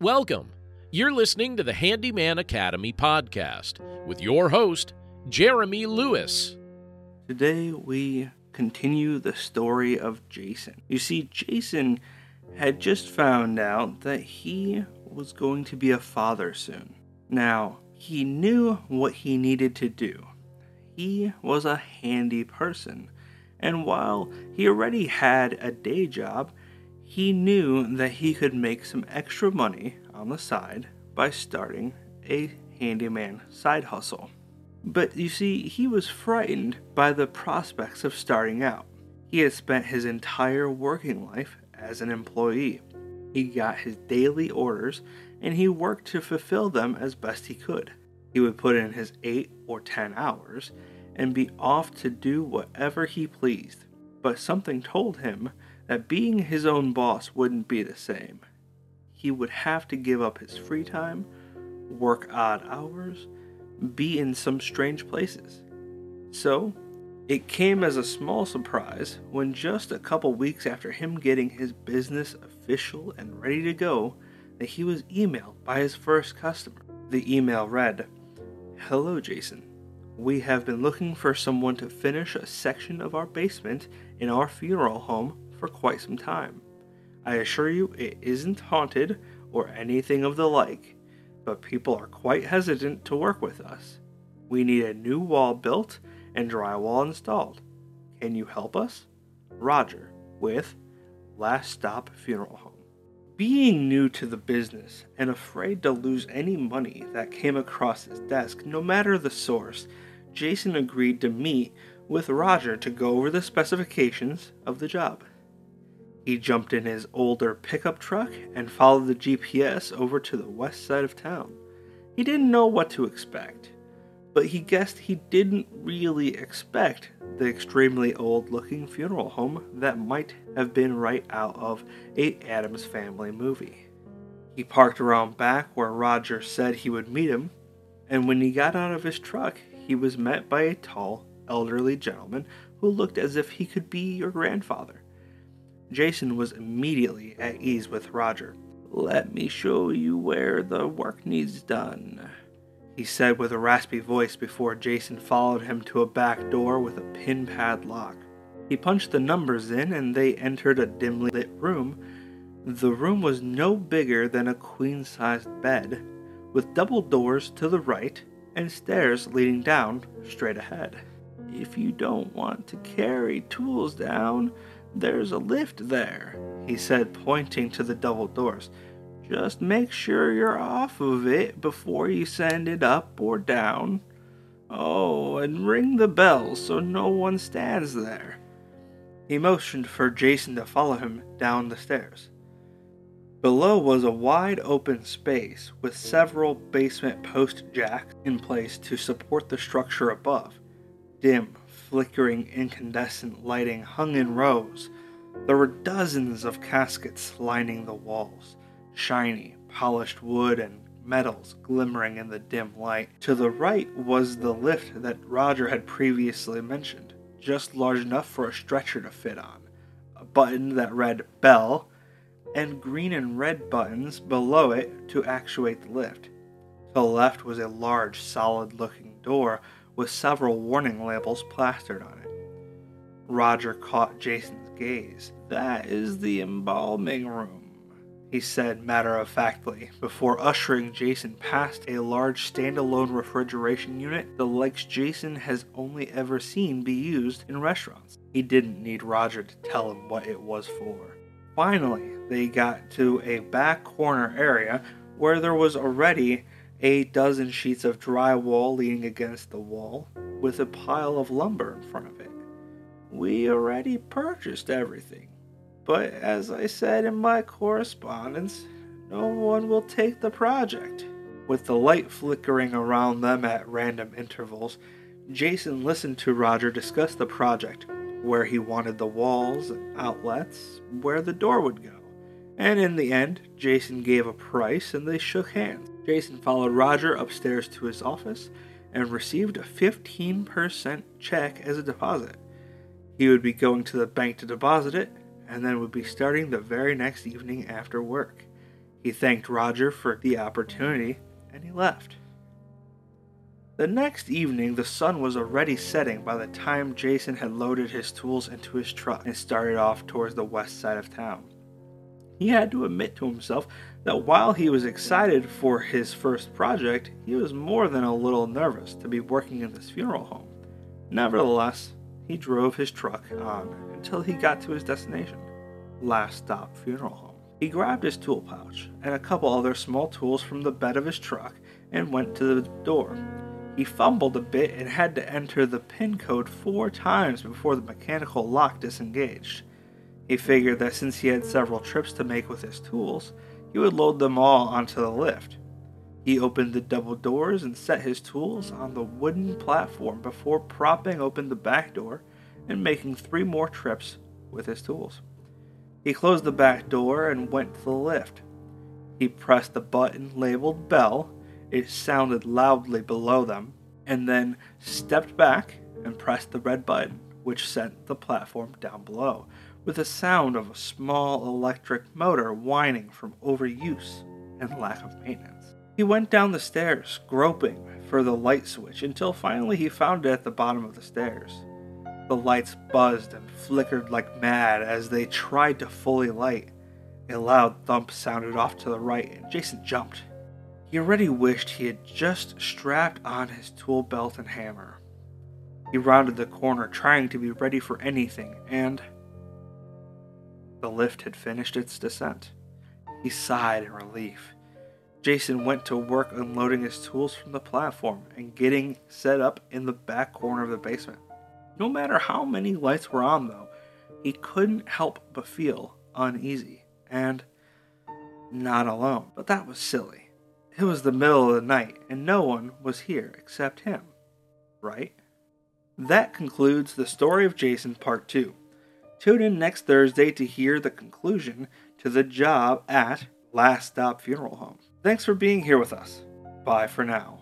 Welcome. You're listening to the Handyman Academy podcast with your host, Jeremy Lewis. Today we continue the story of Jason. You see, Jason had just found out that he was going to be a father soon. Now, he knew what he needed to do. He was a handy person, and while he already had a day job, he knew that he could make some extra money on the side by starting a handyman side hustle. But you see, he was frightened by the prospects of starting out. He had spent his entire working life as an employee. He got his daily orders and he worked to fulfill them as best he could. He would put in his 8 or 10 hours and be off to do whatever he pleased. But something told him that being his own boss wouldn't be the same. He would have to give up his free time, work odd hours, be in some strange places. So, it came as a small surprise when just a couple weeks after him getting his business official and ready to go, that he was emailed by his first customer. The email read, Hello, Jason. We have been looking for someone to finish a section of our basement in our funeral home for quite some time. I assure you it isn't haunted or anything of the like, but people are quite hesitant to work with us. We need a new wall built and drywall installed. Can you help us? Roger, with Last Stop Funeral Home. Being new to the business and afraid to lose any money that came across his desk, no matter the source, Jason agreed to meet with Roger to go over the specifications of the job. He jumped in his older pickup truck and followed the GPS over to the west side of town. He didn't know what to expect, but he guessed he didn't really expect the extremely old looking funeral home that might have been right out of a Addams Family movie. He parked around back where Roger said he would meet him, and when he got out of his truck, he was met by a tall, elderly gentleman who looked as if he could be your grandfather. Jason was immediately at ease with Roger. Let me show you where the work needs done, he said with a raspy voice before Jason followed him to a back door with a pin pad lock. He punched the numbers in and they entered a dimly lit room. The room was no bigger than a queen sized bed, with double doors to the right and stairs leading down straight ahead. If you don't want to carry tools down, there's a lift there, he said, pointing to the double doors. Just make sure you're off of it before you send it up or down. Oh, and ring the bell so no one stands there. He motioned for Jason to follow him down the stairs. Below was a wide open space with several basement post jacks in place to support the structure above. Dim, flickering incandescent lighting hung in rows. There were dozens of caskets lining the walls, shiny, polished wood and metals glimmering in the dim light. To the right was the lift that Roger had previously mentioned, just large enough for a stretcher to fit on, a button that read Bell, and green and red buttons below it to actuate the lift. To the left was a large, solid looking door with several warning labels plastered on it. Roger caught Jason's gaze. That is the embalming room, he said matter of factly, before ushering Jason past a large standalone refrigeration unit the likes Jason has only ever seen be used in restaurants. He didn't need Roger to tell him what it was for. Finally, they got to a back corner area where there was already a dozen sheets of drywall leaning against the wall, with a pile of lumber in front of it. We already purchased everything, but as I said in my correspondence, no one will take the project. With the light flickering around them at random intervals, Jason listened to Roger discuss the project, where he wanted the walls and outlets, where the door would go. And in the end, Jason gave a price and they shook hands. Jason followed Roger upstairs to his office and received a 15% check as a deposit. He would be going to the bank to deposit it and then would be starting the very next evening after work. He thanked Roger for the opportunity and he left. The next evening, the sun was already setting by the time Jason had loaded his tools into his truck and started off towards the west side of town. He had to admit to himself that while he was excited for his first project, he was more than a little nervous to be working in this funeral home. Nevertheless, he drove his truck on until he got to his destination, Last Stop Funeral Home. He grabbed his tool pouch and a couple other small tools from the bed of his truck and went to the door. He fumbled a bit and had to enter the pin code four times before the mechanical lock disengaged. He figured that since he had several trips to make with his tools, he would load them all onto the lift. He opened the double doors and set his tools on the wooden platform before propping open the back door and making three more trips with his tools. He closed the back door and went to the lift. He pressed the button labeled bell it sounded loudly below them, and then stepped back and pressed the red button, which sent the platform down below, with the sound of a small electric motor whining from overuse and lack of maintenance. He went down the stairs, groping for the light switch, until finally he found it at the bottom of the stairs. The lights buzzed and flickered like mad as they tried to fully light. A loud thump sounded off to the right, and Jason jumped. He already wished he had just strapped on his tool belt and hammer. He rounded the corner, trying to be ready for anything, and the lift had finished its descent. He sighed in relief. Jason went to work unloading his tools from the platform and getting set up in the back corner of the basement. No matter how many lights were on, though, he couldn't help but feel uneasy and not alone. But that was silly. It was the middle of the night, and no one was here except him. Right? That concludes the story of Jason Part 2. Tune in next Thursday to hear the conclusion to the job at Last Stop Funeral Home. Thanks for being here with us. Bye for now.